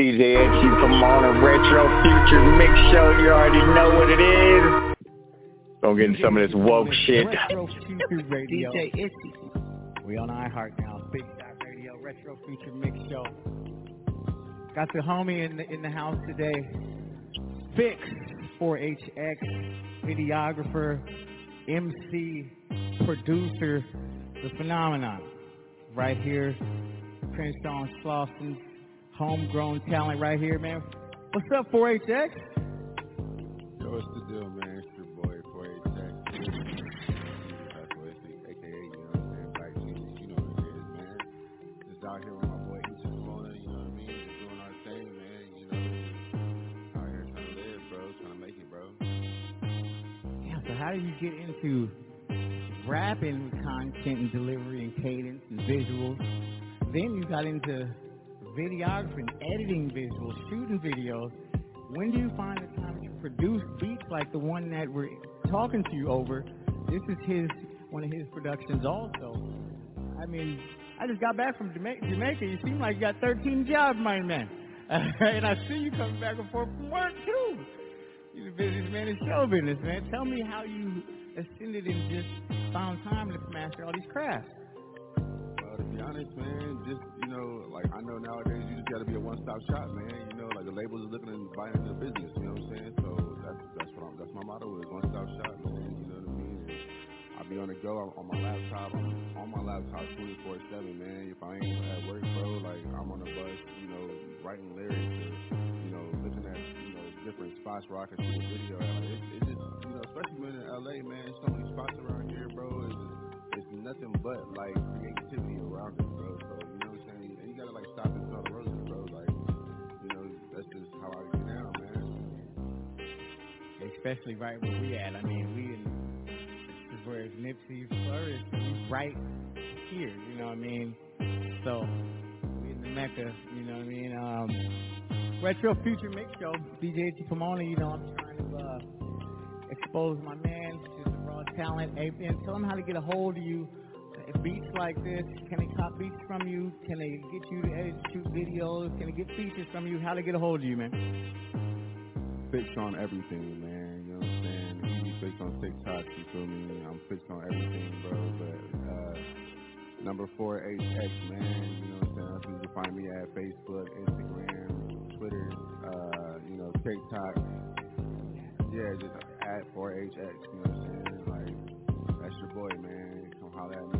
DJ Itchy Pomona retro future mix show. You already know what it is. Don't get into some of this woke shit. Retro Future Radio. DJ Itchy. We on iHeart now. Big Shot Radio, Retro Future Mix Show. Got the homie in the, in the house today. Fix 4HX, videographer, MC, producer, the phenomenon. Right here, Crenshaw and Slauson, homegrown talent right here, man. What's up, 4HX? Yo, what's the deal, man? It's your boy, 4HX. That's what it's, aka, you know what I'm saying? Black Jesus, you know what it is, man. Just out here with my boy, he's just rolling, you know what I mean? Just doing our thing, man, you know. Out here trying to live, bro, trying to make it, bro. Yeah, so how do you get into rapping content and delivery and cadence and visuals? Then you got into videography editing visuals, shooting videos. When do you find the time to produce beats like the one that we're talking to you over? This is his one of his productions also. I mean, I just got back from Jamaica. You seem like you got 13 jobs, my man. and I see you coming back and forth from work too. You're a businessman in show business, man. Tell me how you ascended and just found time to master all these crafts. To be honest, man, just, you know, like, I know nowadays you just got to be a one-stop shop, man. You know, like, the labels are looking and buying into the business, you know what I'm saying? So that's that's what I'm, that's my motto is one-stop shop, man. You know what I mean? And I be on the go on my laptop. I'm on my laptop 24/7, man. If I ain't at work, bro, like I'm on the bus, you know, writing lyrics, or, you know, looking at you know different spots where I can shoot a video. Like, it's, it's just, you know, especially when in LA, man. So many spots around here, bro. It's, it's nothing but like especially right where we at. I mean, we in where Nipsey flourished. He's right here, you know what I mean? So we in the Mecca, you know what I mean? Um, Retro Future Mix Show, DJ Itchy Pomona, you know, I'm trying to uh, expose my man to the raw talent. Man, tell them how to get a hold of you. Beats like this, can they cop beats from you? Can they get you to edit, shoot videos? Can they get features from you? How to get a hold of you, man? Fixed on everything, on TikTok, you feel me? I'm fixed on everything, bro. But uh, number four HX, man. You know what I'm saying? You can find me at Facebook, Instagram, Twitter, uh, you know, TikTok. Yeah, just at 4HX, you know what I'm saying? Like, that's your boy, man. Come holler at me.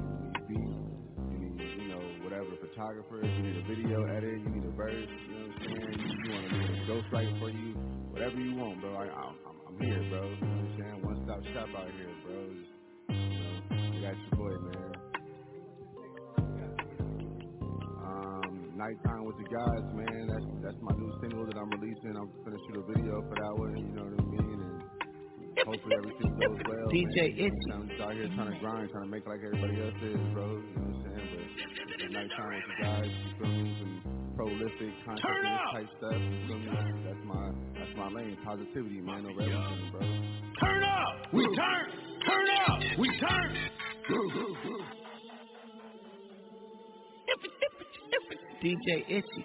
You need beats, you need, you know, whatever, photographer. You need a video edit, you need a verse, you know what I'm saying? You, you want to ghostwrite for you, whatever you want, bro. I'm, I'm, I'm here, bro. You know what I'm saying? Stop shop out here, bro. You know, you got your boy, man. Um, Nighttime with the guys, man. That's that's my new single that I'm releasing. I'm gonna shoot a video for that one. You know what I mean? And hopefully everything goes well. DJ man. Itchy. I'm just out here trying to grind, trying to make like everybody else is, bro. You know what I'm saying? But it's Nighttime with the guys. You feel me? Prolific consciousness type stuff. You feel me? That's, that's my that's my lane. Positivity, man. Over everything, bro. Turn up! We turn! Turn up! We turn! DJ Itchy.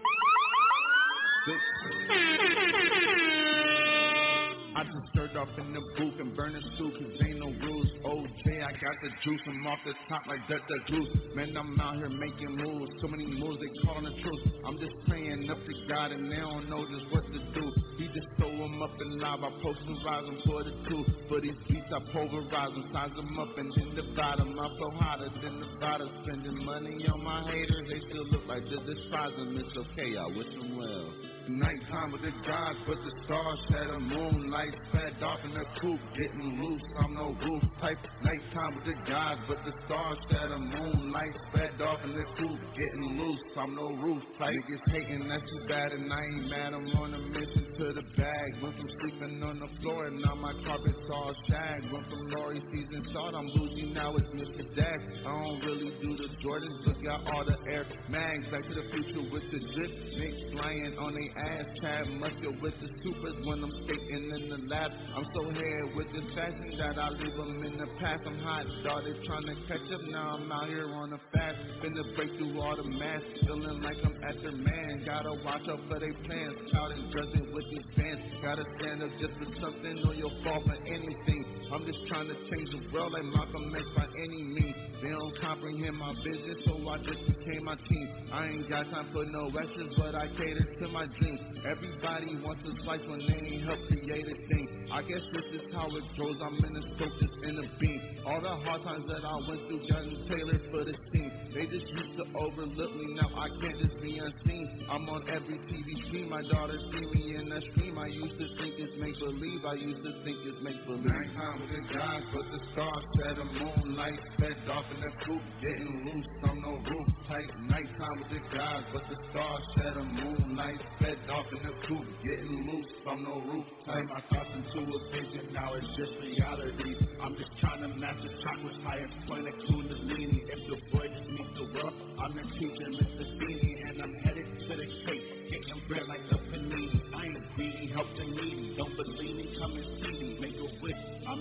I just up in the booth and burn stew cause ain't no rules. OJ, I got the juice, I'm off the top like that, the juice. Man, I'm out here making moves, so many moves, they calling the truth. I'm just praying up to God and they don't know just what to do. He just throw them up and live, I posterize them for the truth. For these beats, I pulverize them, size them up and then divide them. I flow hotter than the bottom, spending money on my haters. They still look like they despise them. It's okay, I wish them well. Nighttime with the gods, but the stars had a moonlight fed off in the coop, getting loose. I'm no roof type. Nighttime with the gods, but the stars had a moonlight fed off in the coop, getting loose. I'm no roof type. Niggas hating, that's too bad, and I ain't mad. I'm on a mission to the bag. Went from sleeping on the floor, and now my carpet's all shag. Went from Lori season short, I'm bougie, now it's Mr. Dash. I don't really do the Jordans, look out all the air mags. Back to the future with the drip. Niggas flying on they ass. Chad muscle with the supers when I'm skating in the lab. I'm so here with this fashion that I leave them in the past. I'm hot, started trying to catch up. Now I'm out here on a fast. Finna break through all the masks. Feeling like I'm at their man. Gotta watch out for they plans. Crowding, judging with these fans. Gotta stand up just for something or you'll fall for anything. I'm just trying to change the world like Malcolm X by any means. They don't comprehend my vision, so I just became my team. I ain't got time for no extras, but I cater to my dreams. Everybody wants a slice when they ain't help create a thing. I guess this is how it goes. I'm in a scope, just in a beam. All the hard times that I went through, gotten tailored for the scene. They just used to overlook me, now I can't just be unseen. I'm on every TV screen, my daughter see me in that stream. I used to think it's make believe, I used to think it's make believe. Nighttime with the guys, but the stars set a moonlight, fed off in the coop, getting loose on no roof tight. Nighttime with the guys, but the stars set a moonlight, fed off in the coop, getting loose from no roof tight. My thoughts into a vision, now it's just reality. I'm just trying to match the chakras, higher point of kundalini. If the boy just meets the world, I'm the teacher, Mr. Beanie, and I'm headed to the cake, getting bread like a panini. I ain't greedy, help the needy. Don't believe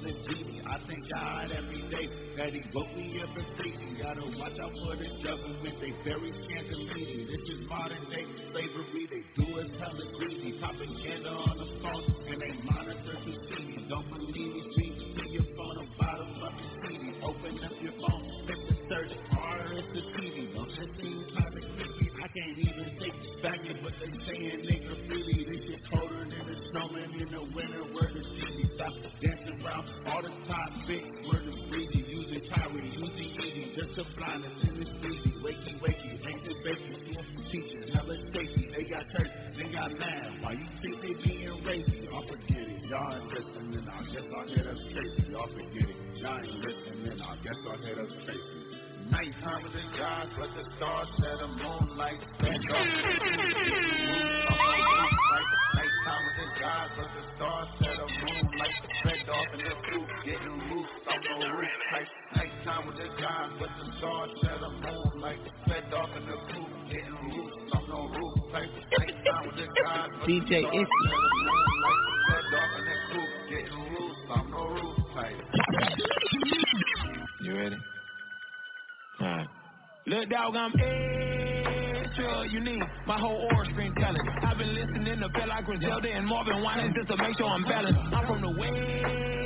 the. I thank God every day that He woke me up and freed me. Gotta watch out for the government, they very scandalous. This is modern day slavery. They do us hella greedy, propaganda on the phone, and they monitor to see me. Don't believe me, see see your phone a fucking CD. Open up your phone, hit the search bar, it's the TV. Don't just seem kinda creepy. I can't even it back it, but they saying nigga freely. This shit colder than the snowman in the winter. Dancing around all the topics. The breezy, using Tyree, using easy, just to blind the street. Wakey, wakey, ain't the baby, teachers, hella safety. They got church, they got mad. Why you think they being racy? Y'all forget it, y'all ain't listening. I guess I'll hit us crazy. Y'all forget it, y'all ain't listening. I guess I'll hit us crazy. Nighttime with the gods, but the stars set the moonlight. Stand up. Nighttime with the gods, but the stars set the moonlight. Fed off in the coop, getting loose on the roof tight. Nighttime with the gods, but the stars set the moonlight. Fed off in the coop, getting loose on the roof tight. Nighttime with the gods, but the DJ stars Iffy. set the moonlight. Fed off in the coop, getting loose on the roof tight. You ready? Alright. Look, dog, I'm extra need. My whole aura screen telling. I've been listening to Bella Griselda and Marvin Winans just to make sure I'm balanced. I'm from the West.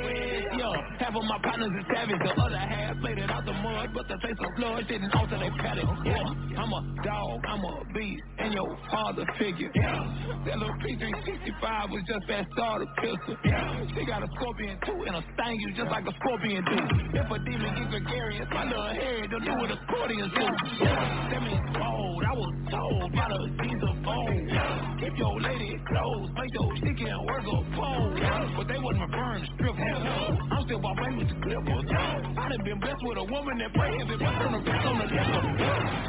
Half of my partners is savage, the other half played it out the mud, but the taste of blood didn't alter their palate. Yeah, I'm a dog, I'm a beast, and your father figure. Yeah, that little P365 was just that starter pistol. Yeah, she got a scorpion too, and a sting you just like a scorpion do. If a demon get gregarious, my little hair don't do what accordions do. That means bold. I was told by the G's of old. Keep your lady close, make your can work a pole. But they wasn't referring to strip. I'm still by way with the clippers. I done been blessed with a woman that pray heavy, but on the bitch on the devil.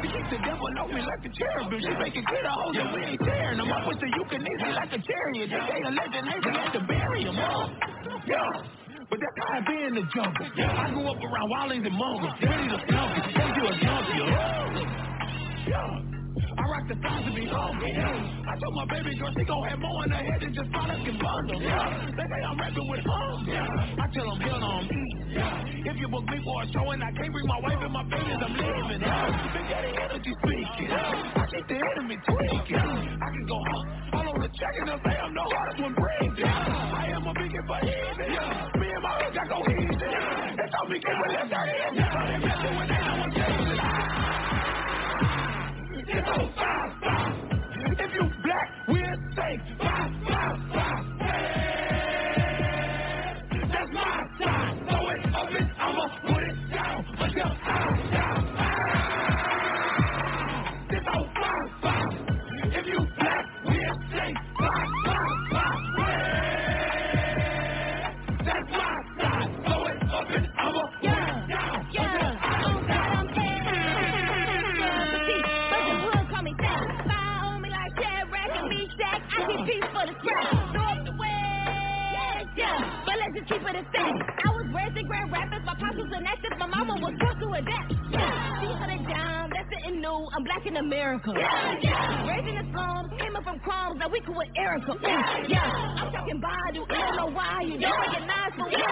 She keeps the devil know me like a cherubim. She make it clear the hoes that we ain't tearing them up with the euthanasia like a chariot. They gave a legend, they had to bury them all. Yeah. But that's how I be in the jungle. I grew up around Wallies and Mongols. To slump you. Take you a junkie. Yeah. I rock the size to be hungry. Oh, I told my baby girl she gon' have more in her head than just products and bundles. They say I'm rapping with hunger. I tell them hell on me. If you book me for a show and I can't bring my wife and my babies, I'm leaving. Big Daddy energy speaking. I keep the enemy tweaking. I can go huh, all on the check and say I'm the hardest one breathing. I am a big for easy. Me and my hood got go easy. They told me get with that dirty. They messing when they know I'm chasing. On five, five. If you black, five, five. Black in America. Yeah, yeah. Raised in the slums, came up from crumbs, now we cool with Erykah. Yeah, yeah. I'm talking Badu, I don't know why you don't recognize, but we're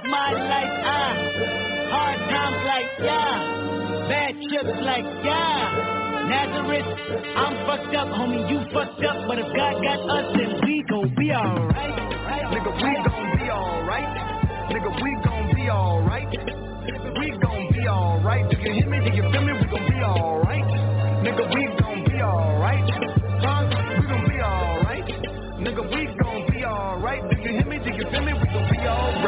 All's my life I hard times like yeah, bad trips like yeah. Nazareth, I'm fucked up, homie, you fucked up, but if God got us, then we gon' be alright. Nigga, we gon' be alright. Nigga, we gon' be alright. We gon' be alright. Do you hear me? Do you feel me? We gon' be alright. Nigga, we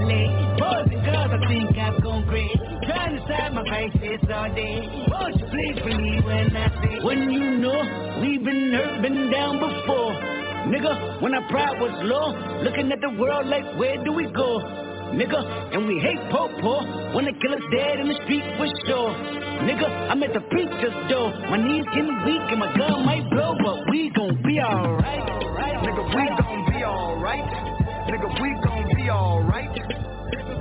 late. Boys and girls, I think I've gone great. Trying to side my this all day. Won't you please believe when I say, when you know we've been hurt, been down before. Nigga, when our pride was low, looking at the world like, where do we go? Nigga, and we hate po-po when the killer's dead in the street for sure. Nigga, I'm at the preacher's door. My knees getting weak and my gun might blow, but we gon' be alright. Nigga, we gon' be alright. Nigga, we gon' be alright.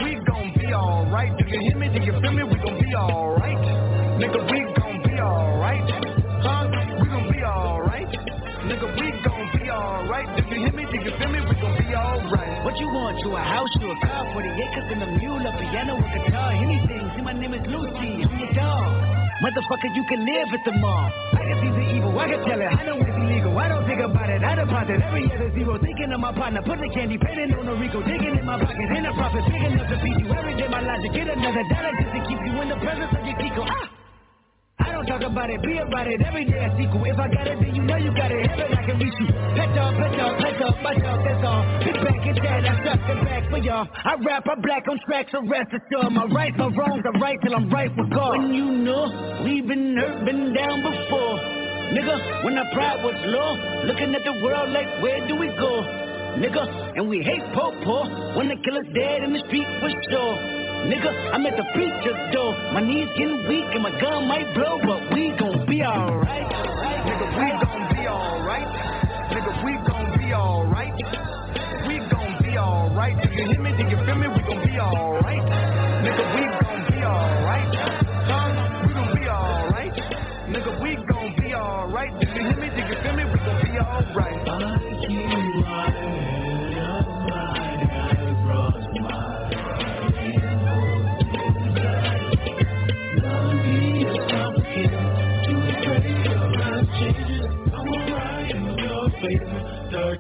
We gon' be alright. Do you hear me? Do you feel me? We gon' be alright. Nigga, we gon' be alright. Huh? We gon' be alright. Nigga, we gon' be alright. Do you hear me? Do you feel me? We gon' be alright. What you want? You a house, you a car, 40 acres and a mule, a piano, with a guitar, anything. See, my name is Lucy, I'm your dog. Motherfucker, you can live at the mall. I can see the evil, I can tell it. I know it's illegal. Every other zero. Thinking of my partner, put the candy, painting on the Rico, digging in my pockets, in a profit, big enough to feed you every day. My logic, get another dollar just to keep you in the presence of your Kiko. Ah! I don't talk about it, be about it. Every day I sequel. If I got it, then you know you got it. Heaven, I can reach you. Pet dog, pet dog, pet dog, my dog, that's all. Sit back and dead, I stuck the back for y'all. I rap, I black on track, so rest assured. My rights, my wrongs, I right till I'm right with God. When you know we've been hurt, been down before. Nigga, when our pride was low, looking at the world like, where do we go? Nigga, and we hate po-po when the killer's dead in the street for sure. Nigga, I'm at the preacher's door. My knees getting weak and my gun might blow, but we gon' be alright. Nigga, we gon' be alright. Nigga, we gon' be alright. We gon' be alright. Do you hear me? Do you feel me? We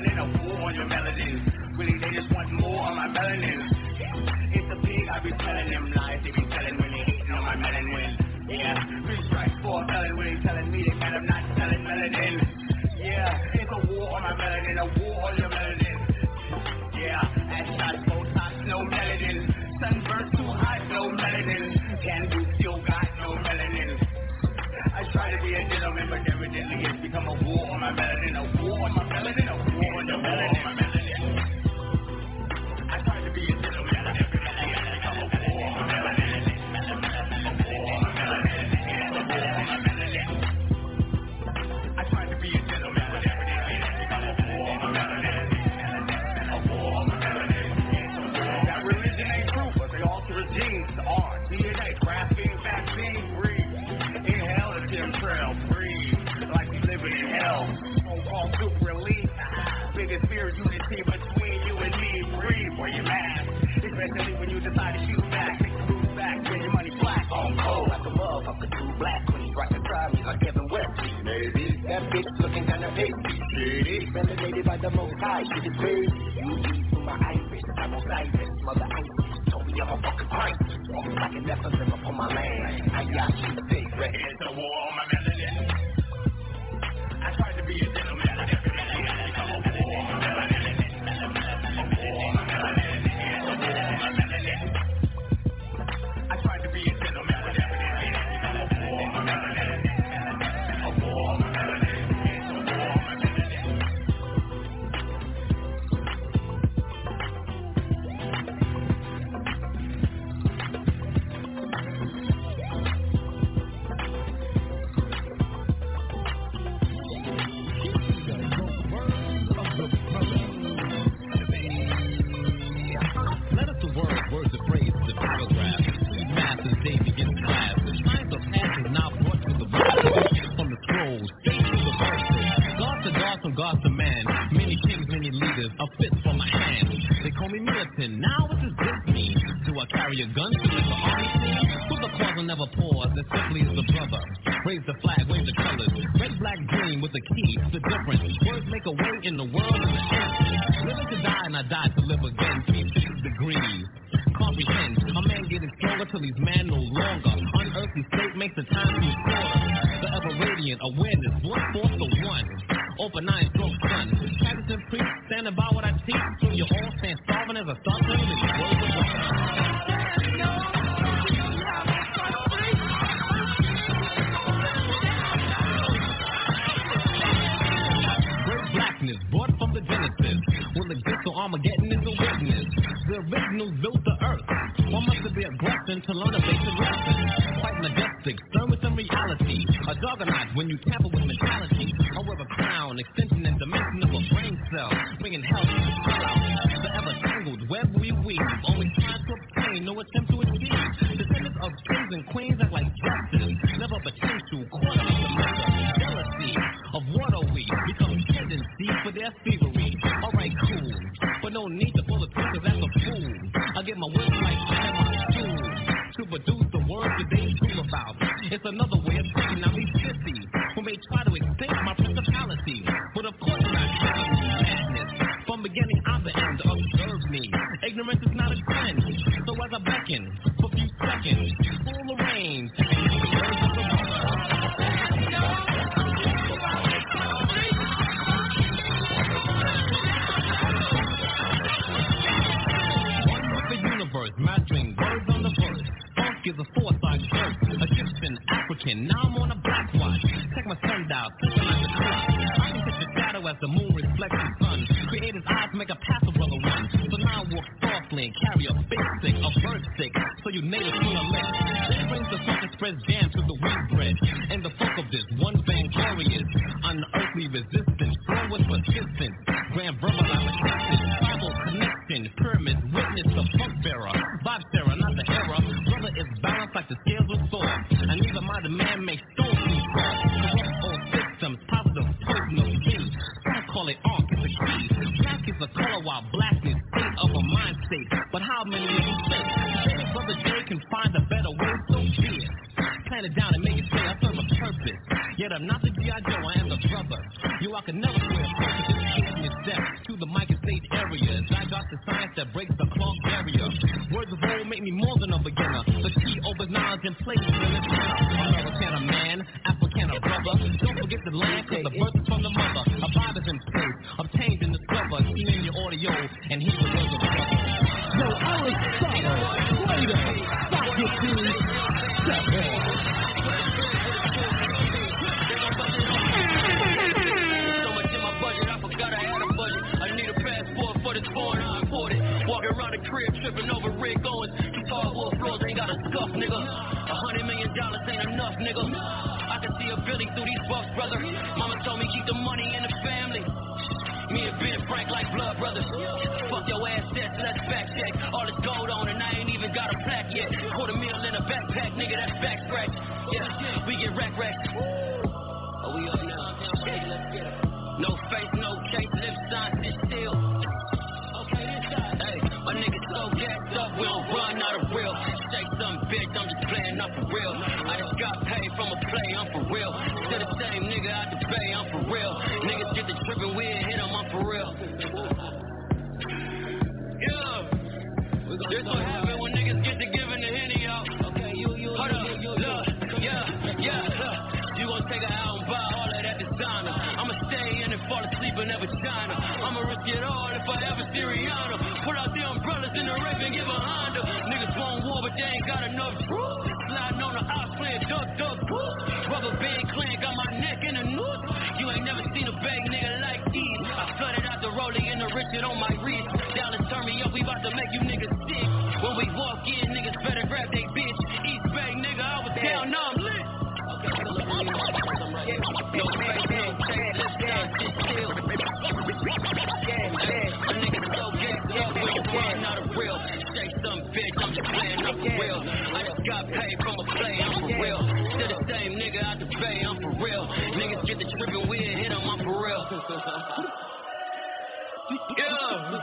melanin, a war on your melodies. Really, they just want more on my melanin. the most high, get it crazy. You read through my iris, I'm on mother Isis. Told me I'm a fucking Christ. Walking like an Nephilim upon my land. I got you, big red. It's a war. another way of thinking I'm these sissies who may try to extinct my principality. But of course not madness. From beginning, I'm the end. Observe me. Ignorance is not a sin. So as I beckon for a few seconds, full the reins. Mastering words on the verse. Funk is a force African. Now I'm on a black watch. Check my sundial, thinking like a clock. I can picture shadow as the moon reflects the sun. Creator's eyes make a path a brother run. So now I walk softly and carry a big stick, a bird stick, so you natives feel a lick. Then brings the funk spread jam to the wheat bread. And the funk of this one band glorious, unearthly resistance, born with persistence. Grand verbal, I'm a tribal connection, pyramid witness the funk bearer. vibe bearer, not the error. Brother is balanced like the scale my demand makes stones be Corrupt old systems, positive personal spin. Some call it arc, it's a key. Black is a color while blackness state of a mind state. But how many of you say? Maybe Brother Jay can find a better way, so be it. Plan it down and make it say I serve a purpose. Yet I'm not the G.I. Joe, I am the brother. You, I can never swear a purpose. Step to the mic and stage area. As I got the science that breaks the clock me more than a beginner. The key opens knowledge in place in this American a man, African a brother. Don't forget the land, cause the birth is from the mother. A vibe is in place, obtained in the cover. Seen in your audio, and he was the. Yo, Walking around the crib, tripping over Rick Owens. These hardwood floors ain't got a scuff, nigga. A hundred million dollars ain't enough, nigga. I can see a Billy through these bucks, brother. Mama told me keep the money in the family. Me and Ben Frank like blood brothers. Fuck your ass sets, let's fact check. All this gold on and I ain't even got a plaque yet. Quarter meal in a backpack, nigga, that's back scratch. Yeah, we get rack rack. Real. I just got paid from a play, I'm for real. Real. Say some bitch, I'm just playing up for real. I just got paid from a play, I'm for real. To the same nigga out the bay, I'm for real. Niggas get the trippin' weird, hit 'em, I'm for real. Yeah.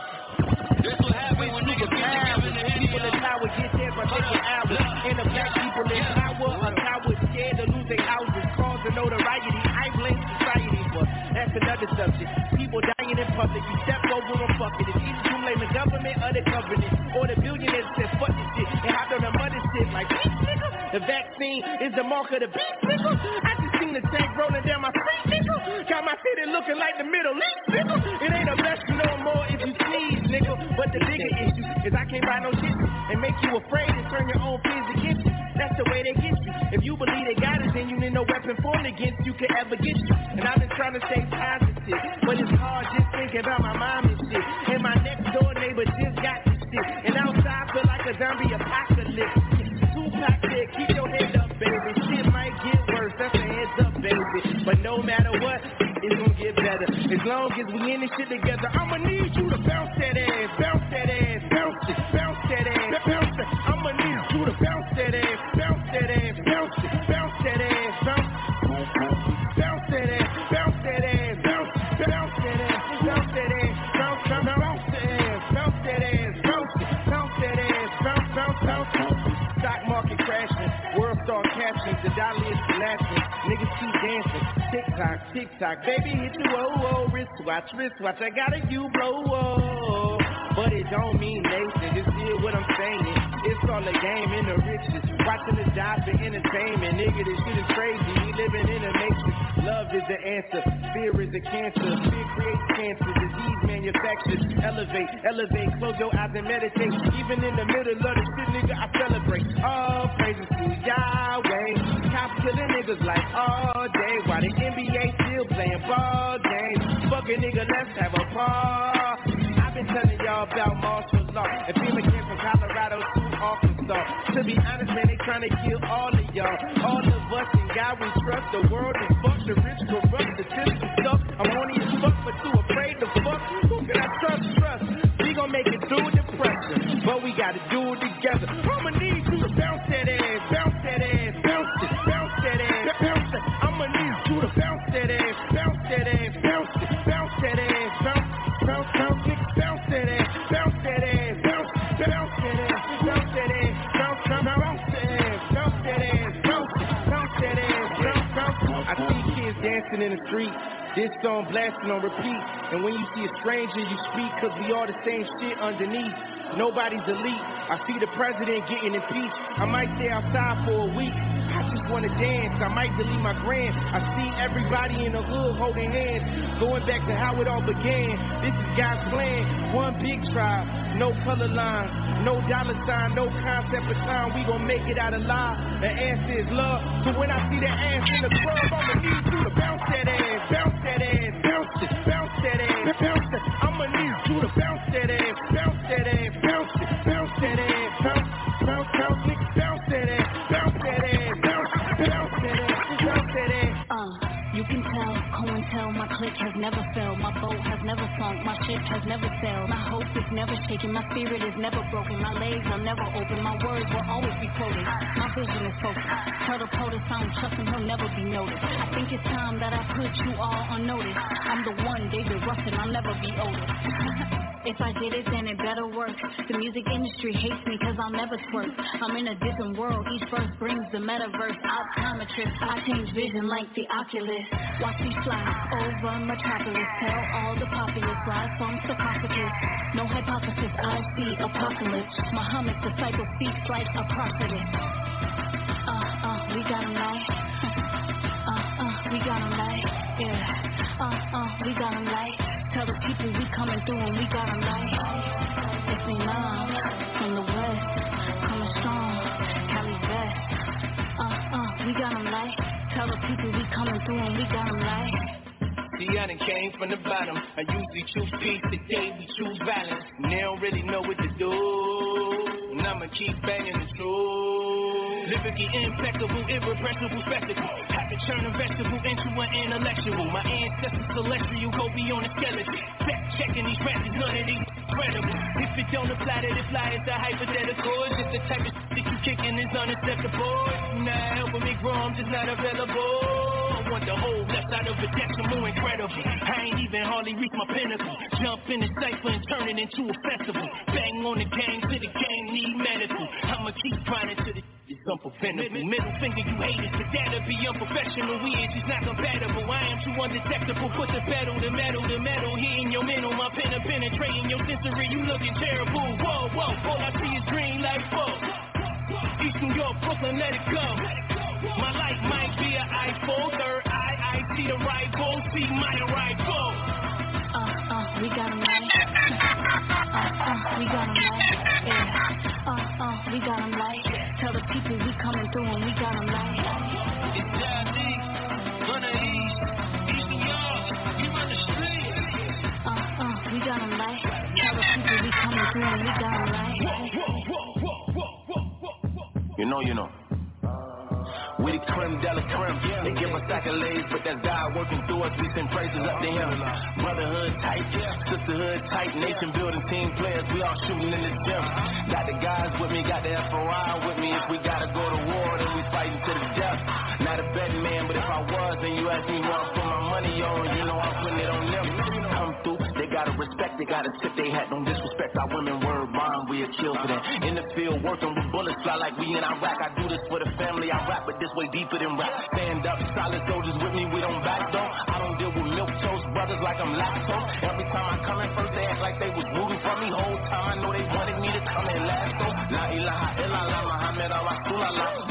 That's what happens when niggas get to giving the People in power get there by taking hours. And the black people in power are cowards scared to lose their houses. Cause of notoriety, I blame society for. That's another subject. People dying in public, you step over a bucket. It's easy to blame the government or the billionaires that fuck this shit and hopped on the mother shit like beef nigga. The vaccine is the mark of the beast nigga. I just seen the tank rolling down my street nigga. Got my city looking like the Middle East nigga. It ain't a blessing no more if you sneeze nigga. But the bigger issue is I can't buy no shit and make you afraid and turn your own kids against you. That's the way they get you. If you believe they got it, then you need no weapon formed against you can ever get you. And I've been trying to stay positive, but it's hard just thinking about my mom neighbor just got this shit. And outside feel like a zombie apocalypse. Tupac said, keep your head up, baby. Shit might get worse. That's a heads up, baby. But no matter what, it's gonna get better. As long as we in this shit together, I'ma need you to bounce that ass, bounce that ass, tick tock, baby hit the whoa whoa, wristwatch, wristwatch, I got a you blow whoa. But it don't mean Nathan, just hear what I'm saying. It's all a game in the riches. Watching the job for entertainment. Nigga, this shit is crazy. We living in a matrix. Love is the answer. Fear is the cancer. Fear creates cancer. Disease manufactures. Elevate, elevate. Close your eyes and meditate. Even in the middle of the shit, nigga, I celebrate. All praises to Yahweh. Cops killing niggas like oh, all day. While the NBA ball games. Fuck a nigga, let's have a party. I've been telling y'all about martial law. And FEMA came from Colorado to Arkansas. To be honest, man, they trying to kill all of y'all. All of us and God we trust. The world is fucked, the rich corrupt, the system stuck. I'm horny as fuck, but too afraid to fuck. Who can I trust? Trust. We gon' make it through the pressure, but we gotta do it together. I'ma need you to bounce that ass, bounce dancing in the street. This song blasting on repeat. And when you see a stranger, you speak, cause we all the same shit underneath. Nobody's elite. I see the president getting impeached. I might stay outside for a week. I just wanna dance. I might delete my grand. I see everybody in the hood holding hands. Going back to how it all began. This is God's plan. One big tribe. No color lines. No dollar sign. No concept of time. We gon' make it out alive. The answer is love. So when I see that ass in the club, I'ma need you to bounce that ass. Bounce that ass. Bounce it. Bounce that ass. Bounce it. I'ma need you to bounce that ass. Never shaken, my spirit is never broken, my legs are never open, my words will always be quoted, my vision is focused. Tell the POTUS I don't trust him, he'll never be noticed. I think it's time that I put you all on notice. I'm the one, David Ruffin, I'll never be older. If I did it, then it better work. The music industry hates me cause I'll never twerk. I'm in a different world, each verse brings the metaverse. Optometrist, I change vision like the Oculus. Watch me fly over Metropolis. Tell all the populace rise from sarcophagus. No hypothesis, I see apocalypse. Muhammad's disciple speaks like a prophetess. Uh, uh, we got him right. Uh, uh, we got him right. Yeah. Uh, uh, we got him right. Tell the people we coming through and we got him right. It's love from the west. Coming strong. Cali Vest. Uh, uh, we got him right. I done came from the bottom. I usually choose peace, today we choose violence. And they don't really know what to do. And I'ma keep banging the truth. Lyrically impeccable, irrepressible spectacle. Have to turn a vegetable into an intellectual. My ancestors celestial go beyond the skeleton. Fact checking these rappers, none of these credible. If it don't apply to the fly, it's a hypothetical. It's just the type of shit you kicking is unacceptable. It's not helping me grow, I'm just not available. Want the whole left side of a decimal incredible. I ain't even hardly reached my pinnacle. Jump in the cipher and turn it into a festival. Bang on the game till the game need medical. I'ma keep grinding to the it's unpreventable. Middle finger, you haters, but that'll be unprofessional. We is just not compatible. I am too undetectable. Put the pedal, the metal, the metal hitting your mental. My pen and penetrating your sensory. You looking terrible. Whoa, whoa, all I see is green like whoa. East New York, Brooklyn, let it go. My life might be an iPhone, third eye, I see the rival, see my arrival. Uh, uh, we got him right. Uh, uh, we got him right. Yeah. Uh, uh, we got him right. Tell the people we coming through and we got him right. It's Jazzy, run the east, East New York, we run the streets. Uh, uh, we got him right. Tell the people we coming through and we got him right. You know, you know. We the creme de la creme. They give us accolades, but that's God working through us. We send praises up to Him. Brotherhood tight, sisterhood tight, nation building team players. We all shooting in the gym. Got the guys with me, got the FOI with me. If we gotta go to war, then we fighting to the death. Not a betting man, but if I was, then you ask me who I put my money on. You know I'm putting it on them. Come through, they gotta respect, they gotta tip they hat. Don't disrespect our women. Word we a kill for that. In the field, working with bullets, fly like we in Iraq. I do this for the family. I rap, but this way deeper than rap. Stand up, solid soldiers with me, we don't back though. I don't deal with milk toast brothers like I'm lactose. Every time I come in first, they act like they was rooting for me. Whole time I know they wanted me to come in last though. La ilaha illallah, Muhammad al.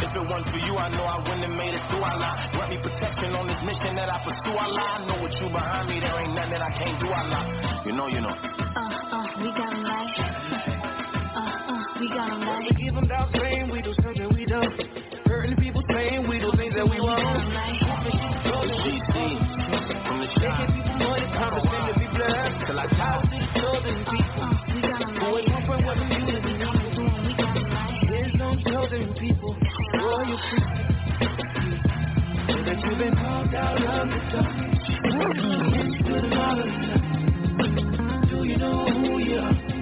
If it wasn't for you, I know I wouldn't have made it through Allah. Grant me protection on this mission that I pursue Allah. I know what you behind me, there ain't nothing that I can't do Allah. You know, you know. Uh, uh, Do you know who you are?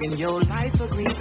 Risking your life for green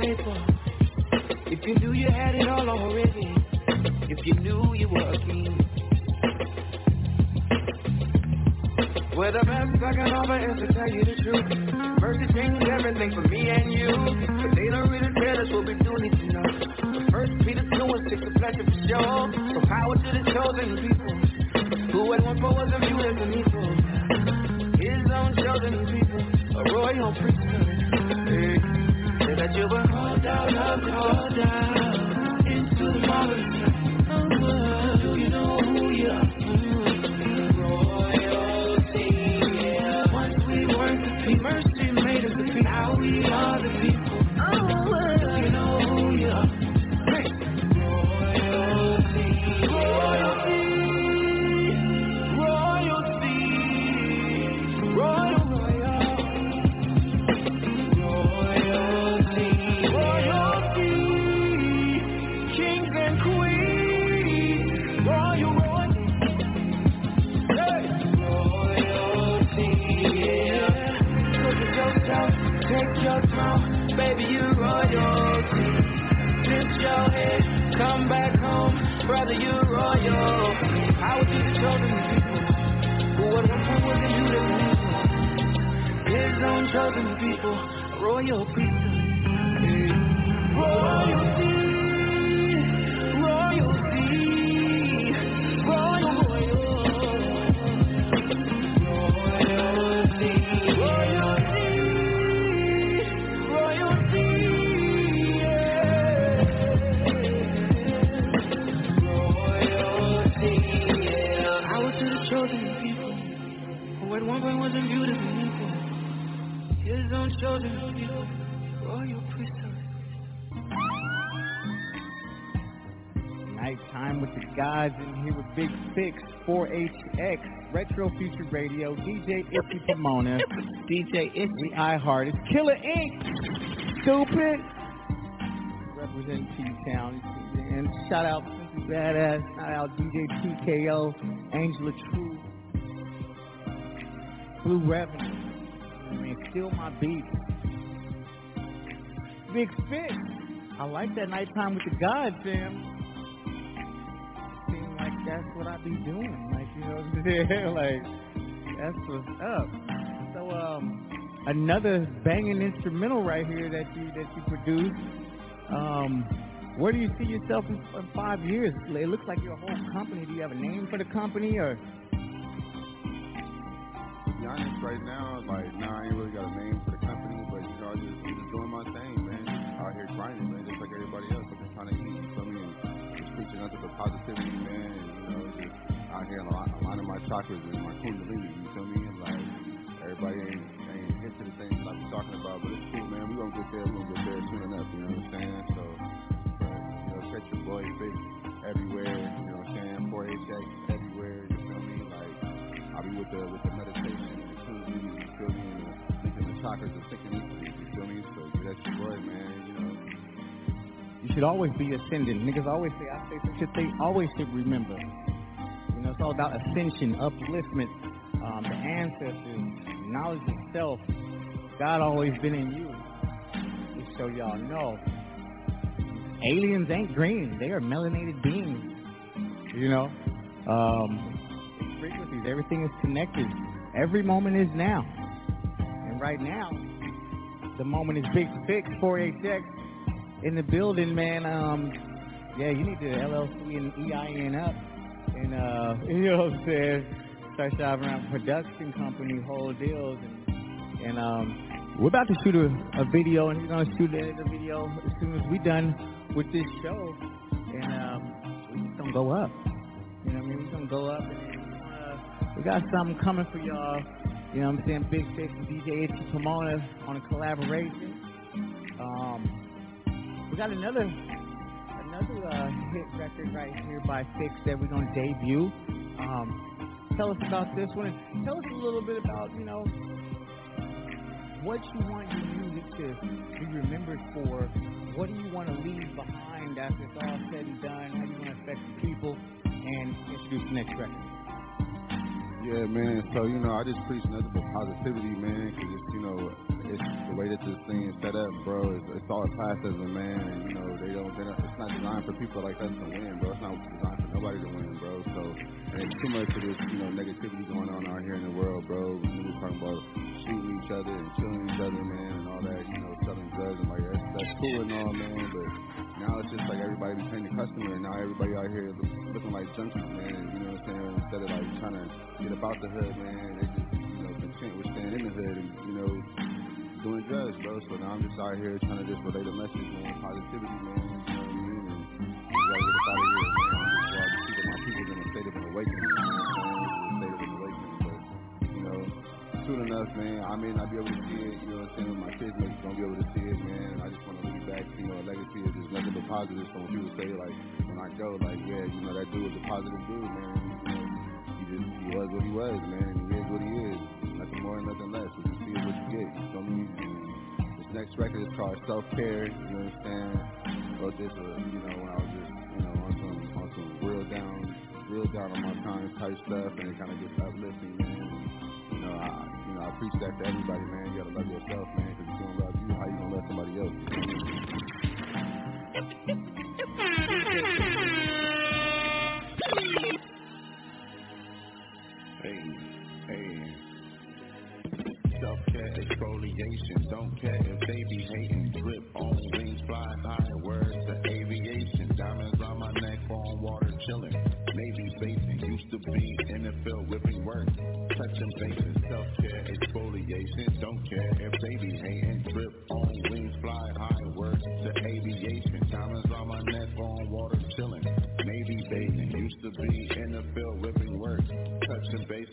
Big 4HX Retro Future Radio, DJ Itchy Pomona, DJ Itchy iHeart, it's Killer Ink, Stupid. Represent T-Town. And shout out Cincy Badass, shout out DJ TKO, Angela True, Blue Revenue. I mean, steal my beat. Big Spit. I like that nighttime with the gods, fam that's what I be doing. Like, you know what I'm saying? like, that's what's up. So, um, another banging instrumental right here that you that you produced. Um, where do you see yourself in, in five years? It looks like your whole company. Do you have a name for the company or? To be honest, right now, like, nah, I ain't really got a name for the here align- aligning my chakras and my kundalini, you feel me? Like, everybody ain't, ain't into the things I be talking about, but it's cool, man. We gonna get there, we gonna get there soon enough, you know what I'm saying? So, but, you know, catch your boy Big everywhere, you know what I'm saying? 4HX everywhere, you feel me? Like, I'll be with the, with the meditation and the kundalini, you feel me? And the, thinking the chakras and synchronicities, you feel me? So, that's your boy, man, you know. You should always be ascending. Niggas always say, I say some shit they always should remember. It's all about ascension, upliftment, um, the ancestors, knowledge itself. God always been in you. Just so y'all know. Aliens ain't green. They are melanated beings. You know? Um, frequencies. Everything is connected. Every moment is now. And right now, the moment is Big Fix, 4HX in the building, man. Um, yeah, you need to LLC and EIN up, and uh, you know what I'm saying. Start shopping around production company, whole deals, and and um, we're about to shoot a, a video, and we're gonna shoot the, video as soon as we're done with this show, and um, we just gonna go up. You know what I mean? We're gonna go up, and uh, we got something coming for y'all. You know what I'm saying? Big Fix and DJ Itchy Pomona on a collaboration. Um, we got another another uh, hit record right here by Fix that we're gonna debut. Um, tell us about this one. Tell us a little bit about you know what you want your music to be remembered for. What do you want to leave behind after it's all said and done? How do you want to affect the people? And introduce the next record. Yeah, man. So you know, I just preach nothing but positivity, man. Cause it's you know, it's the way that this thing is set up, bro. It's, it's all classism, man. And you know, they don't. Not, it's not designed for people like us to win, bro. It's not designed for nobody to win, bro. So there's too much of this, you know, negativity going on out here in the world, bro. People talking about shooting each other and killing each other, man, and all that. You know, selling drugs and like that's, that's cool and all, man. But now it's just like everybody became the customer, and now everybody out here look, looking like junkies, man. You know what I'm saying? Instead of like trying to get about the hood, man, they just you know content with staying in the hood and you know doing drugs, bro. So now I'm just out here trying to just relay the message, man, positivity, man. You know what I mean? And we gotta get us out of here, man. I'm just glad to that my people's in a state of an awakening. Saying? A state of an awakening, but you know, soon enough, man. I may not be able to see it. You know what I'm saying? My kids may gonna be able to see it, man. I just want to leave back, you know, a legacy of just nothing but positive. So when people say like, when I go, like, yeah, you know, that dude was a positive dude, man. You know, he just he was what he was, man. He is what he is. Nothing more, nothing less. What you you get. You feel me? This next record is called Self Care. You know what? Wrote this, uh, you know, when I was just, you know, on some on some real down, real down on my times type stuff, and it kind of gets uplifting, man. You know, I, you know, I preach that to everybody, man. You gotta love yourself, man, because if you don't love you, how you gonna love somebody else? You know Exfoliation. Don't care if they be hating. Drip on wings, fly high. Words to aviation. Diamonds on my neck, on water chilling. Navy facing. Used to be NFL whipping work. Touching bases. Self-care exfoliation. Don't care if they be hating. Drip on wings, fly high. Words to aviation. Diamonds on my neck, on water chilling. Navy bathing. Used to be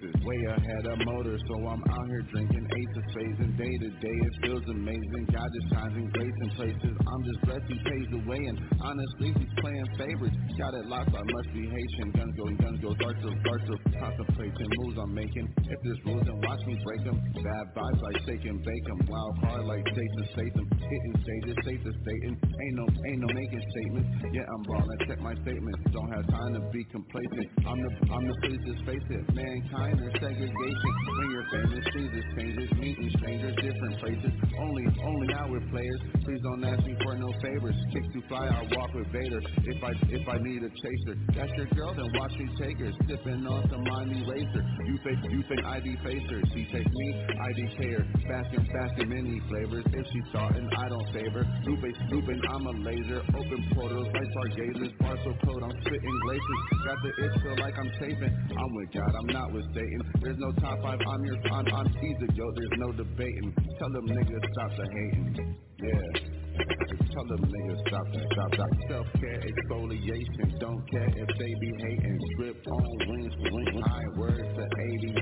Bases. Way ahead of motor, so I'm out here drinking ace of spades and day to day it feels amazing. God just shines in grace in places. I'm just blessed he pays the way and honestly he's playing favorites. Got it locked, I must be Haitian. Guns go, guns go, start to, start to contemplating moves I'm making. If there's rules, then watch me break them. Bad vibes like shake and bake 'em. Wild card like Jason Statham. Hitting stages, safe to Satan. Ain't no, ain't no making statements. Yeah, I'm ballin', check my statements. Don't have time to be complacent. I'm the, I'm the just face it. Mankind is segregation. When you're famous, Jesus changes. Meeting strangers, different places. Only, only out with players. Please don't ask me for no favors. Kicks too fly, I walk with Vader. If I, if I need a chaser, that's your girl, then watch me take her. Sipping on some Miami racer. You think, you think ID facer. She take me, ID care. Basking, basking many flavors. If she's starting, I don't favor. Lupe, scooping, I'm a laser. Open portals like stargazers. Parcel code, I'm spitting glaciers. Got the itch, feel like I'm chafing. I'm with God, I'm not with Satan. There's no top five, I'm your, I'm, I'm easy, yo. There's no debating. Tell them niggas stop the hating. Yeah. Tell them niggas stop that, stop that. Self-care exfoliation. Don't care if they be hating. Drip on wings, wings. High words to 80.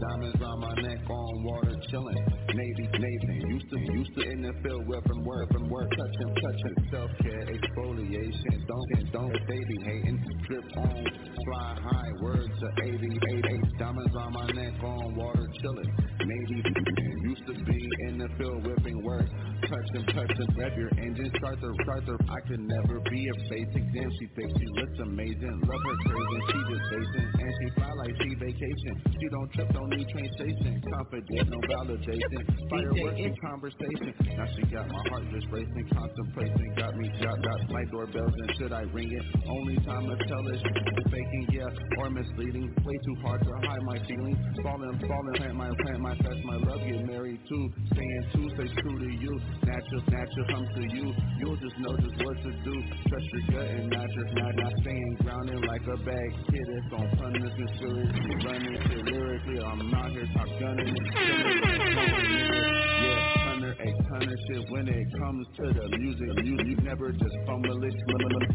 Diamonds on my neck, on water chilling. Navy, Navy. Used to, used to in the field, whipping work, and work, touching, touching. Self-care exfoliation. Don't, don't they be hating. Drip on, fly high. Words to 80, 80. On my neck, on water chilling. Navy, used to be in the field, whipping work. Touching, touching, rev your engine, start the, start the. I could never be a basic. Damn, she thinks she looks amazing. Love her crazy, she just basing. And she fly like she vacation. She don't trip, don't need train station. Confident, no validation. Fireworks in conversation. Now she got my heart just racing, contemplating. Got me, got, got my doorbells and should I ring it? Only time I tell is faking, yeah, or misleading. Way too hard to hide my feelings. Falling, falling, plant my, plant my, fast my love. Get married too. Staying true, stay true to you. Natural, natural comes to you. You'll just know just what to do. Trust your gut and not your not not staying grounded like a bag. Kid, it's on punish and seriously running shit lyrically. I'm out here top gunning. Yeah, thunder, a ton of shit when it comes to the music. You, you never just fumble it.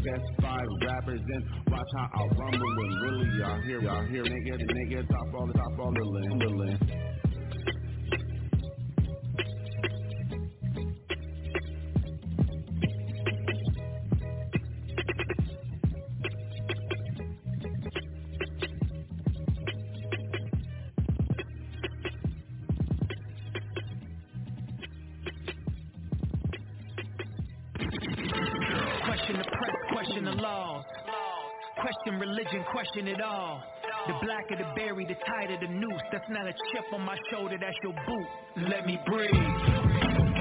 Best five rappers then watch how I rumble and really y'all hear y'all hear nigga nigga top all the top all the list. Not a chip on my shoulder, that's your boot. Let me breathe.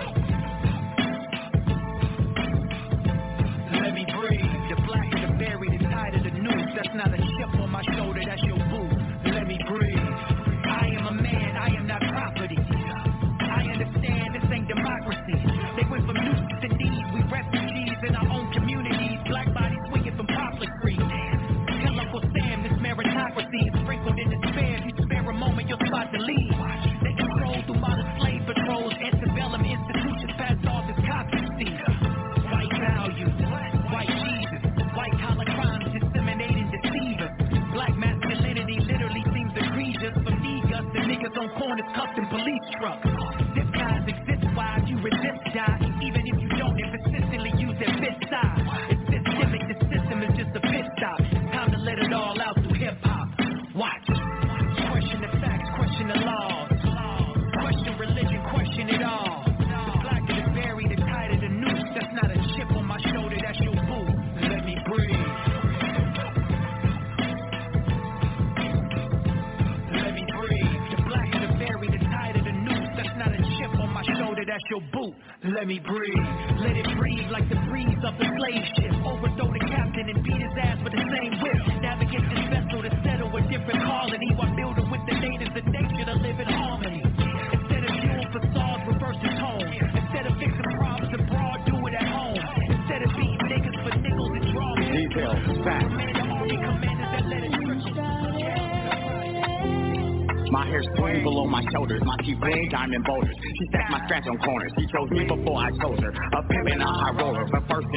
Boulders. She stacked my scratch on corners. She chose me before I chose her.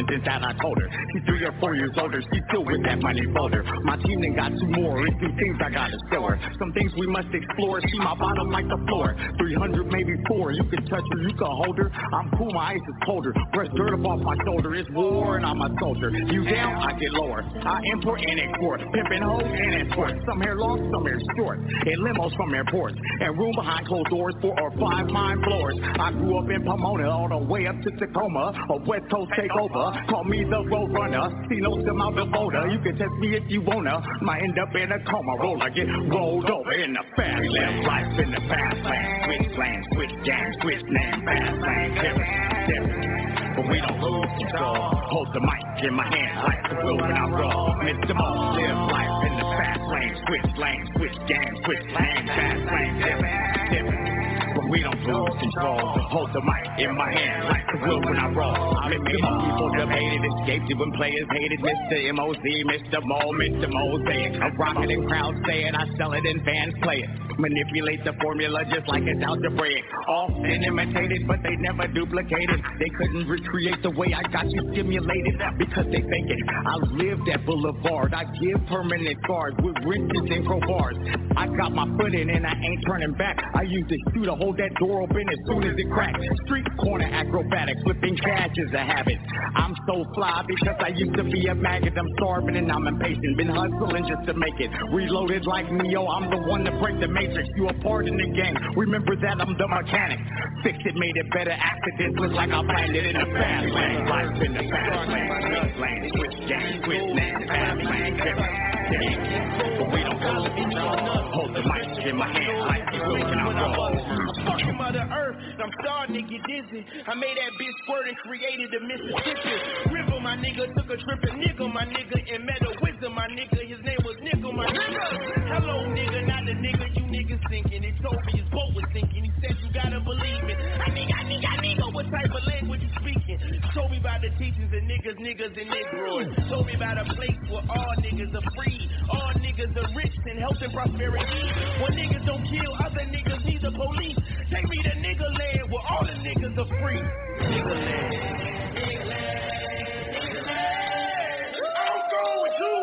Sentence that I told her. She's three or four years older, she's still with that money folder. My team then got two more, it's two things I gotta show her. Some things we must explore, see my bottom like the floor. 300, maybe four, you can touch her, you can hold her. I'm cool, my ice is colder. Brush dirt up off my shoulder, it's war and I'm a soldier. You down, I get lower. I import and export, pimping hoes and export. Some hair long, some hair short. And limos from airports. And room behind closed doors, four or five mind floors. I grew up in Pomona, all the way up to Tacoma. A West Coast takeover. Call me the road runner. See no sim out the voter. You can test me if you wanna. Might end up in a coma. Roller get rolled over in the fast lane. Life in the fast lane. Switch lane, switch gang, switch name, fast lane. Different. But we don't lose control. Hold the mic in my hand like the wheel when I roll. Mr. Mo, live life in the fast lane. Switch lane, switch gang, switch lane, fast lane. Different, different. We don't lose control. Hold the mic in my hand like the wheel when I roll. I Mr. Mo, people debated, escaped it when players hated. Mr. M.O.Z., Mr. Mo, Mr. Mosaic. I rock it and crowds say it, I sell it and fans play it. Manipulate the formula just like it's algebraic. Often imitated, but they never duplicated. They couldn't recreate the way I got you stimulated because they fake it. I lived at Boulevard. I give permanent scars with wrenches and crowbars. I got my foot in and I ain't turning back. I use to shoot a hold that door open as soon as it cracks. Street corner acrobatics, flipping cash is a habit. I'm so fly because I used to be a maggot. I'm starving and I'm impatient. Been hustling just to make it. Reloaded like Neo. I'm the one to break the matrix. You a part in the game. Remember that I'm the mechanic. Fix it, made it better. Accidents look like I planned it in the fast lane. Life in the fast lane. Lane. Switch gang, switch name, fast lane. But we don't call it Hold the mic in my hand like the wheel when I roll. Fucking Mother Earth, I'm starting to get dizzy. I made that bitch squirt and created the Mississippi River. My nigga took a trip and nigga, my nigga, and met a wizard. My nigga, his name was Nickel, my nigga. Hello, nigga, not nigga you thinking. He told me his boat was sinking. He said you gotta believe me. I nigga, I nigga, I nigga, what type of language you speaking? Told me about the teachings of niggas, niggas, and negroes. Told me about a place where all niggas are free, all niggas are rich and health and prosperity. Where niggas don't kill other niggas, need the police. Take me to nigga land where all the niggas are free. Nigga land. On, take me through. I'm going with you.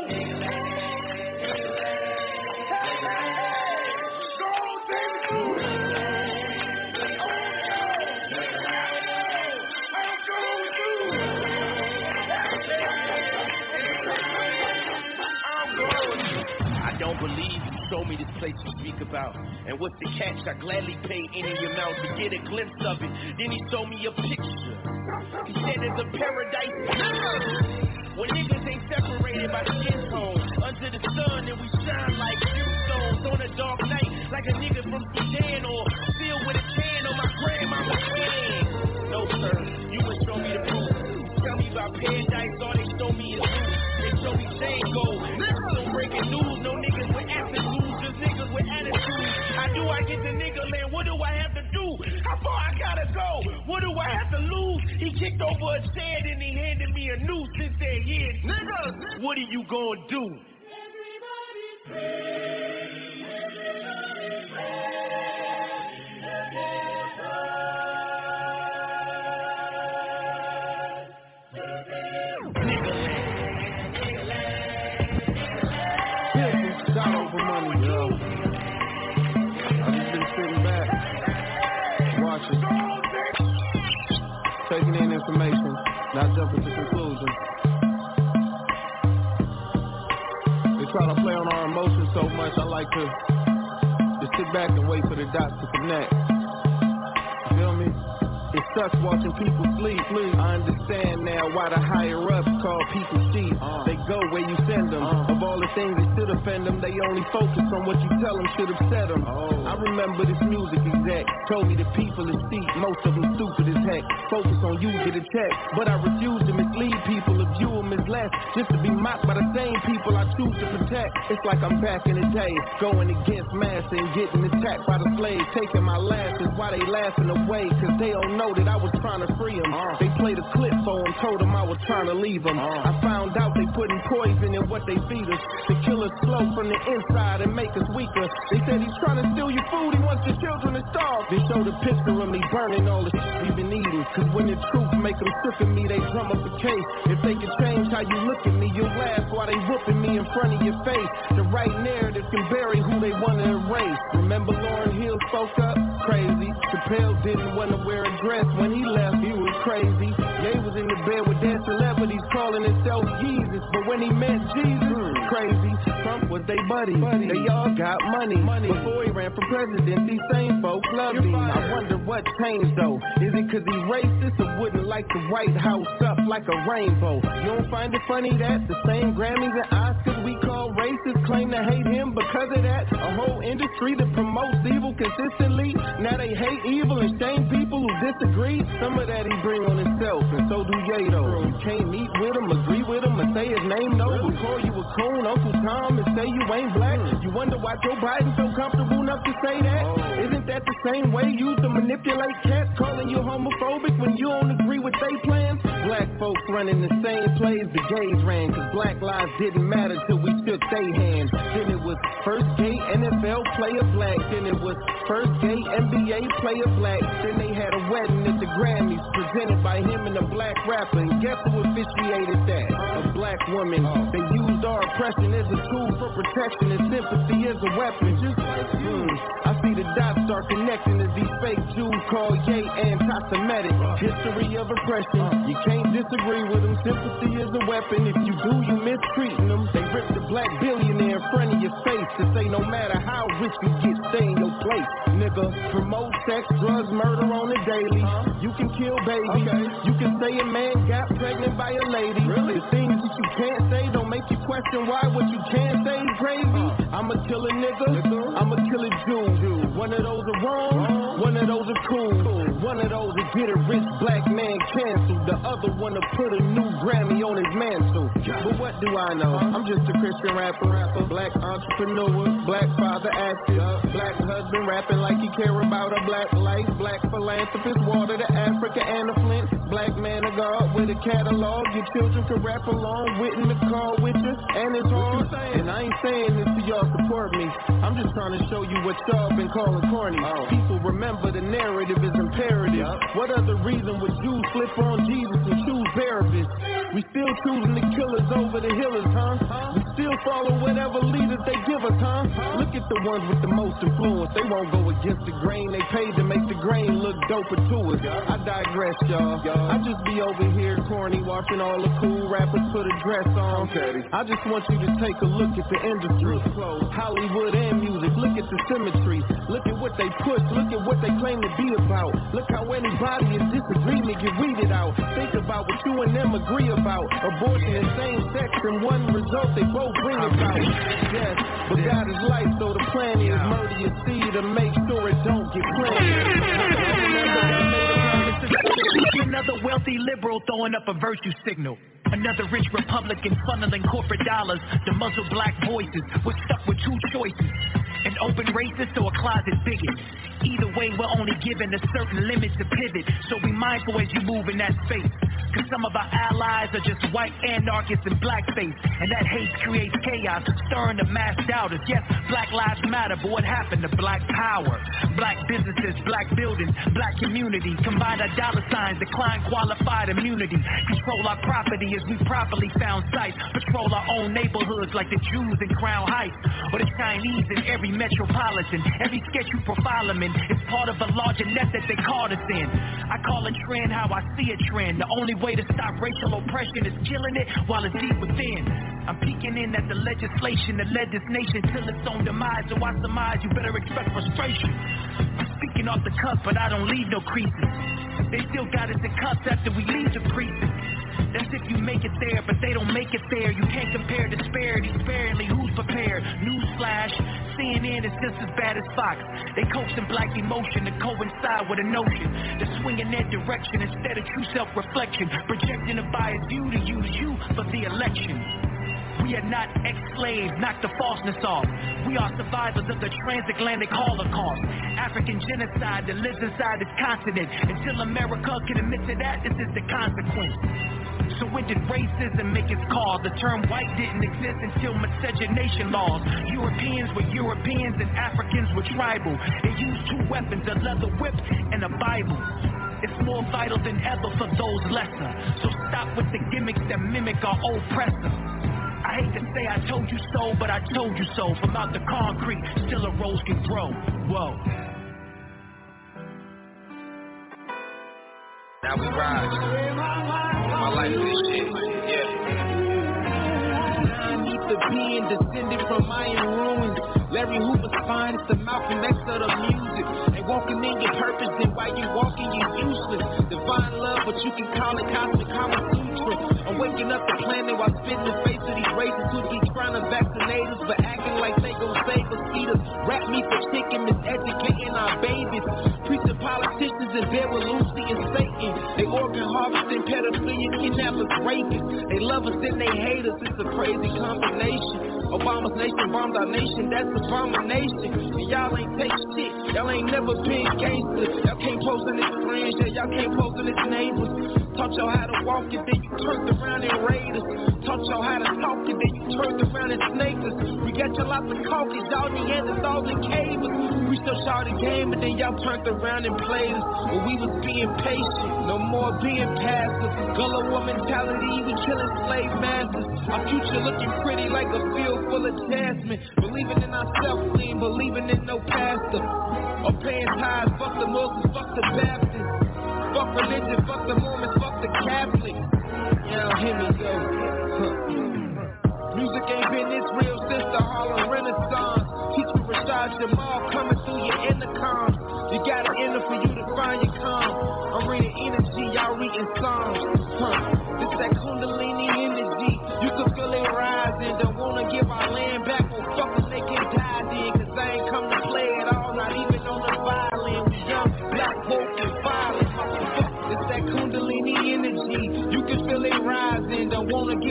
I'm going with you. I don't believe you show me this place you speak about. And what's the catch? I gladly pay any amount to get a glimpse of it. Then he showed me a picture. He said it's a paradise. Niggas ain't separated by skin tone. Under the sun and we shine like stones on a dark night. Like a nigga from Sudan or filled with a can on my grandmama's hand. No sir, you would show me the proof. Tell me about paradise, all they show me is loot. They show me gold. No breaking news, no niggas with attitudes, just niggas with attitudes. How do I get to nigga land? What do I have to do? How far I gotta go? What do I have to lose? He kicked over a shed and he handed me a noose and said, yeah, nigga, what are you gonna do? Here's information, not jumping to conclusions. They try to play on our emotions so much, I like to just sit back and wait for the dots to connect. You? It sucks watching people sleep. I understand now why the higher ups call people sheep. Uh. They go where you send them. Uh. Of all the things that should offend them, they only focus on what you tell them should upset them. Oh. I remember this music exec told me the people is cheap. Most of them stupid as heck. Focus on you, get a check. But I refuse to mislead people or view them as less. Just to be mocked by the same people I choose to protect. It's like I'm back in the day, going against massa and getting attacked by the slaves. Taking my last is why they laughing away. Cause they don't know I was trying to free them. Uh. They played a clip for them, told them I was trying to leave them. Uh. I found out they putting poison in what they feed us. To kill us slow from the inside and make us weaker. They said he's trying to steal your food, he wants your children to starve. They showed a picture of me burning all the shit we've been eating. Cause when the truth make them sick of me, they drum up a case. If they can change how you look at me, you'll laugh while they whooping me in front of your face. The right narrative can bury who they want to erase. Remember Lauryn Hill spoke up? Crazy. Chappelle didn't want to wear a dress when he left, he was crazy. Ye was in the bed with their celebrities calling himself Jesus, but when he met Jesus, crazy. Trump was they buddy. buddy. They all got money. money. Before he ran for president, these same folks loved him. I wonder what changed though. Is it cause he's racist or wouldn't like the White House up like a rainbow? You don't find it funny that the same Grammys and Oscars we call racist claim to hate him because of that? A whole industry that promotes evil consistently. Now they hate evil and shame people who disagree. Some of that he bring on himself, and so do though. You can't meet with him, agree with him, and say his name no. But call you a coon, Uncle Tom, and say you ain't black. You wonder why Joe Biden so comfortable enough to say that? Isn't that the same way used to manipulate cats, calling you homophobic when you don't agree with their plans? Black folks running the same plays the gays ran, cause black lives didn't matter till we shook they hands. Then it was first gay NFL player black, then it was first gay NBA player black. Then they had a wedding at the Grammys presented by him and a black rapper. And guess who officiated that? A black woman. They used our oppression as a tool for protection and sympathy as a weapon. Just like you. See the dots start connecting as these fake Jews call Ye anti-Semitic. History of oppression. You can't disagree with them. Sympathy is a weapon. If you do, you mistreating them. They rip the black billionaire in front of your face to say no matter how rich you get, stay in your place. Nigga, promote sex, drugs, murder on the daily. You can kill babies. You can say a man got pregnant by a lady. The things that you can't say don't make you question why what you can't say is crazy. Kill a nigga. I'ma kill a Jew. One of those are wrong. One of those are cool. One of those will get a rich black man canceled. The other one to put a new Grammy on his mantle. But what do I know? I'm just a Christian rapper, rapper, black entrepreneur, black father active, black husband rapping like he care about a black life, black philanthropist, water to Africa and the Flint, black man of God with a catalog. Your children can rap along with in the car with you, and it's hard. And I ain't saying this to y'all support me. I'm just trying to show you what y'all been calling corny. Oh. People remember the narrative is imperative. What other reason would Jews flip on Jesus and choose Barabbas? We still choosing the killers over the healers, huh? We still follow whatever leaders they give us, huh? Look at the ones with the most influence. They won't go against the grain. They paid to make the grain look doper to us. I digress, y'all. I just be over here corny, watching all the cool rappers put a dress on. I just want you to take a look at the industry. Hollywood and music. Look at the symmetry. Look at what they push, look at what they claim to be about. Look how anybody in disagreement read it out. Think about what you and them agree about. Abortion and same sex and one result they both bring about. Yes, but God is life, so the plan is murder your seed to make sure it don't get planted. Another wealthy liberal throwing up a virtue signal. Another rich Republican funneling corporate dollars to muzzle black voices. We're stuck with two choices. An open racist or a closet bigot. Either way, we're only given a certain limit to pivot. So be mindful as you move in that space. Cause some of our allies are just white anarchists in blackface. And that hate creates chaos, stirring the mass doubters. Yes, Black Lives Matter, but what happened to black power? Black businesses, black buildings, black community. combined our dollar signs, decline qualified immunity. Control our property as we properly found sites. Patrol our own neighborhoods like the Jews in Crown Heights. Or the Chinese in every metropolitan. Every sketch you profile them in is part of a larger net that they called us in. I call a trend how I see a trend. The only way to stop racial oppression is killing it while it's deep within. I'm peeking in at the legislation that led this nation till its own demise. So I surmise you better expect frustration. I'm speaking off the cuff, but I don't leave no creases. They still got us in cuffs after we leave the precinct. That's if you make it there, but they don't make it there. You can't compare disparity sparingly. Who's prepared? Newsflash. CNN is just as bad as Fox. They coaxing black emotion to coincide with a notion. To swing in that direction instead of true self-reflection. Projecting a biased view to use you for the election. We are not ex-slaves, knock the falseness off. We are survivors of the transatlantic holocaust. African genocide that lives inside this continent. Until America can admit to that, this is the consequence. So when did racism make its call? The term white didn't exist until miscegenation laws. Europeans were Europeans and Africans were tribal. They used two weapons, a leather whip and a Bible. It's more vital than ever for those lesser. So stop with the gimmicks that mimic our oppressor. I hate to say I told you so, but I told you so. From out the concrete, still a rose can grow. Whoa. Now we rise. My life is shit. Yeah. Beneath the being descended from Mayan ruins. Larry Hoover's spine is the Malcolm X of the music. Ain't walking in your purpose, then while you walking, you're useless. Divine love, but you can call it cosmic And they hate us. It's a crazy combination. Obama's nation bombed our nation, that's abomination. And y'all ain't take shit, y'all ain't never been gangsters. Y'all can't post on its friends, yeah, y'all can't post on its neighbors. Taught y'all how to walk and then you turned around and raided us. Taught y'all how to talk and then you turned around and snaked us. We got y'all out the caucus, y'all Neanderthals and cavers. We still shot the game, but then y'all turned around and played us. But we was being patient, no more being passive. Gullah war mentality, we killing slave masters. Our future looking pretty like a field full of jasmine. Believing in ourselves, we ain't believing in no pastor. Or paying tithes, fuck the Muslims, fuck the Baptists. Fuck religion, fuck the Mormons, fuck the Catholics. Y'all hear me go. Music ain't been this real since the Harlem Renaissance. Teach me Rashad Jamal coming through your intercom. You got an inner for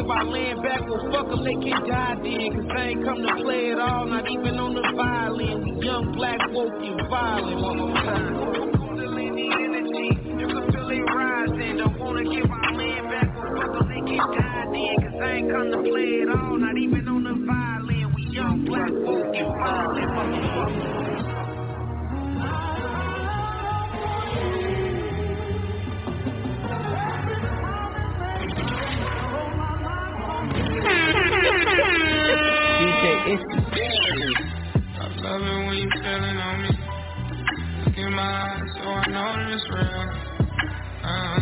Give our land back. Well, fuck them, they can die then. Cause I ain't come to play at all, not even on the violin. We young, black, woke, and violent. One more time. Kundalini energy. You can feel it rising. Don't wanna give our land back. Well, fuck them, they can die then. Cause I ain't come to play at all, not even on DJ Itchy. I love it when you feeling on me. Look in my eyes so I know that it's real. Uh,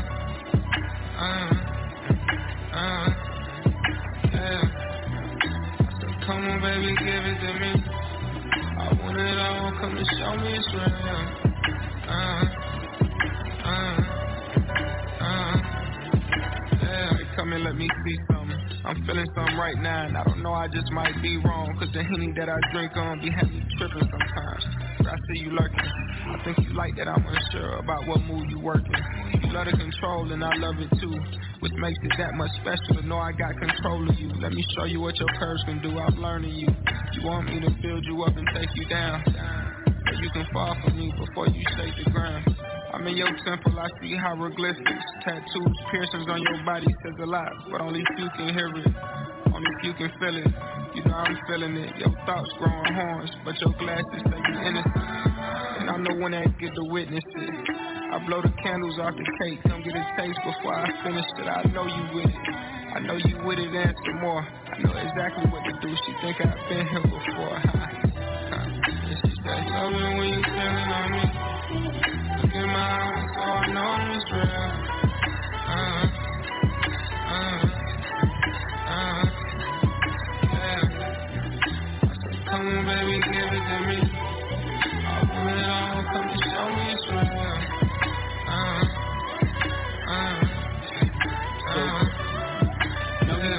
uh, uh, yeah. Said, come on, baby, give it to me. I want it all, come and show me it's it's real. Uh, uh, uh, yeah, come and let me see. I'm feeling something right now, and I don't know, I just might be wrong. Cause the Henny that I drink on be having me tripping sometimes. I see you lurking. I think you like that I'm unsure about what mood you working. You love the control, and I love it too. Which makes it that much special to know I got control of you. Let me show you what your curves can do. I'm learning you. You want me to build you up and take you down. So you can fall for me before you shake the ground. I'm in your temple, I see hieroglyphics, tattoos, piercings on your body says a lot, but only few can hear it. Only few can feel it. You know I'm feeling it. Your thoughts growing horns, but your glasses say you innocent. And I know when I get to witness it. I blow the candles off the cake, come get a taste before I finish it. I know you with it. I know you with it and some more. I know exactly what to do. She think I've been here before. she said, Love me when you feeling on me.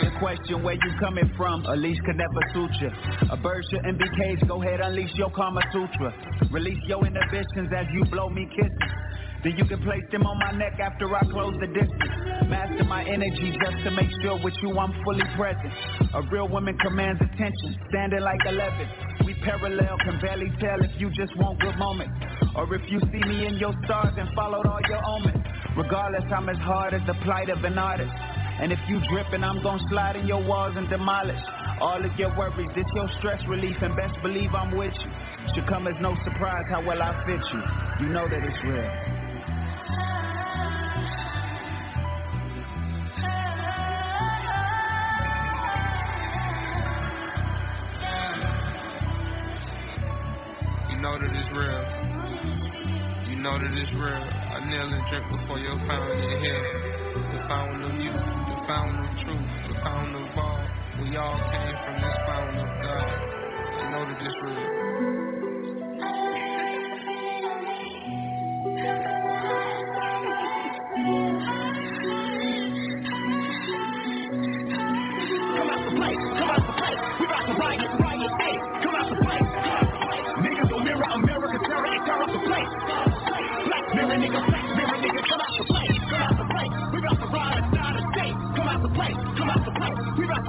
To question where you coming from. A leash could never suit you. A bird shouldn't be caged. Go ahead, unleash your Kama Sutra. Release your inhibitions as you blow me kisses. Then you can place them on my neck after I close the distance. Master my energy just to make sure with you I'm fully present. A real woman commands attention, standing like 11. We parallel, can barely tell if you just want good moments. Or if you see me in your stars and followed all your omens. Regardless, I'm as hard as the plight of an artist. And if you drippin', I'm gon' slide in your walls and demolish all of your worries. This your stress relief, and best believe I'm with you. Should come as no surprise how well I fit you. You know that it's real. That it's real. You know that it's real. I kneel and drink before your fountain in here. The fountain of you, the fountain of truth, the fountain of all. We all came from this fountain of God. I know that it's real.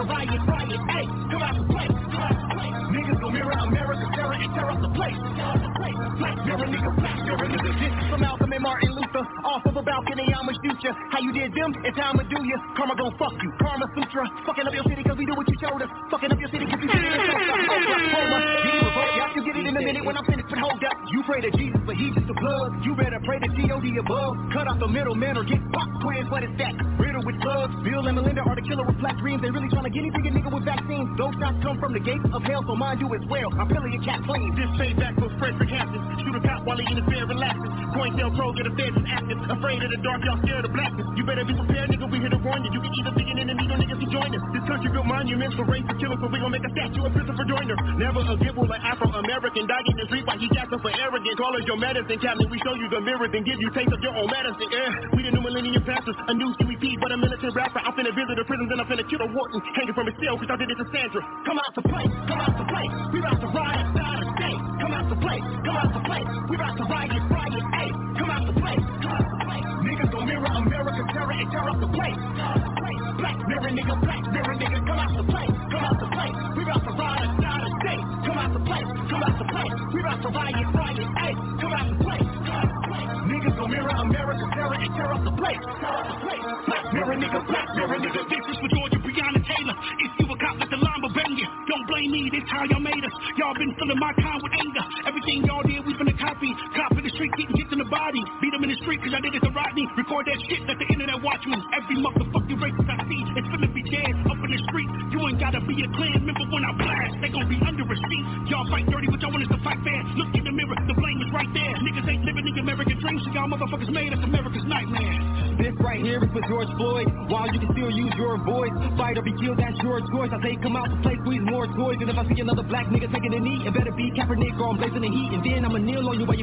Riot, riot, hey. Come out the place, come out the place. Niggas will mirror America, terror and tear up the place. tear up the place. Black mirror, nigga, black mirror, nigga. This is from Malcolm and Martin Luther. Off of a balcony, I'ma shoot ya. How you did them, it's time to do ya. Karma gon' fuck you. Karma Sutra. Fucking up your city cause we do what you showed us. Fucking up your city cause we did it. Oklahoma. You get it in a minute when I'm finished, but hold up. You pray to Jesus, but he just a plug. You better pray to G.O.D. above. Cut off the middleman or get fucked. Twins, what is that? Riddle with plugs. Bill and Melinda are the killer with black dreams. They really trying to get anything a nigga with vaccines. Those shots come from the gates of hell, so mine do as well. I'm peeling your cat clean. This payback for Frederick Hampton. Shoot a cop while he in his bed relaxing. COINTELPRO get a feds is active. Afraid of the dark, y'all scared of blackness. You better be prepared, nigga. We here to warn you. You can either be an enemy or niggas can join us. This country built monuments for race and killers, so we gon' make a statue of Christopher Dorner. Never a give an Afro-American dying in the street while he gasping for arrogance. Call us your medicine cabinet. We show you the mirror, then give you taste of your own medicine. Yeah, we the new millennium pastors. A new CEP, but a militant rapper. I'm finna visit the prisons and I'm finna kill a Wharton. Hanging from his cell, cause I did it to Sandra. Come out to play, come out to play. We about to ride outside the state. Come out to play, come out to play. We about to riot, riot, hey. Come out to play, come out to play. Niggas gon' mirror America, terror and tear up the place. Black mirror, nigga, black mirror, nigga. Come out to play, come out to play. State. Come out to play, come out to play. We about to riot, riot, hey. Come out to play, come out to play. Niggas gon' mirror America, terror and tear up the place. Tear up the place. Black mirror, nigga, black mirror, nigga. This is for Georgia Breonna Taylor. If you a cop, let the. Don't blame me, this how y'all made us. Y'all been filling my time with anger. Everything y'all did, we finna copy. Cop in the street, getting hits in the body. Beat in the street, cause I did it to Rodney. Record that shit, let the internet watch me. Every motherfucking racist I see, it's finna be dead up in the street. You ain't gotta be a Klan member when I blast. They gon' be under a seat. Y'all fight dirty, but y'all want us to fight fair. Look in the mirror, the blame is right there. Niggas ain't living the American dream, so y'all motherfuckers made us America's nightmare. This right here is for George Floyd. While you can still use your voice, fight or be killed, that's your choice. I say come out to play, squeeze more toys. And if I see another black nigga taking a knee, it better be Kaepernick or I'm blazing the heat. And then I'ma kneel on you while you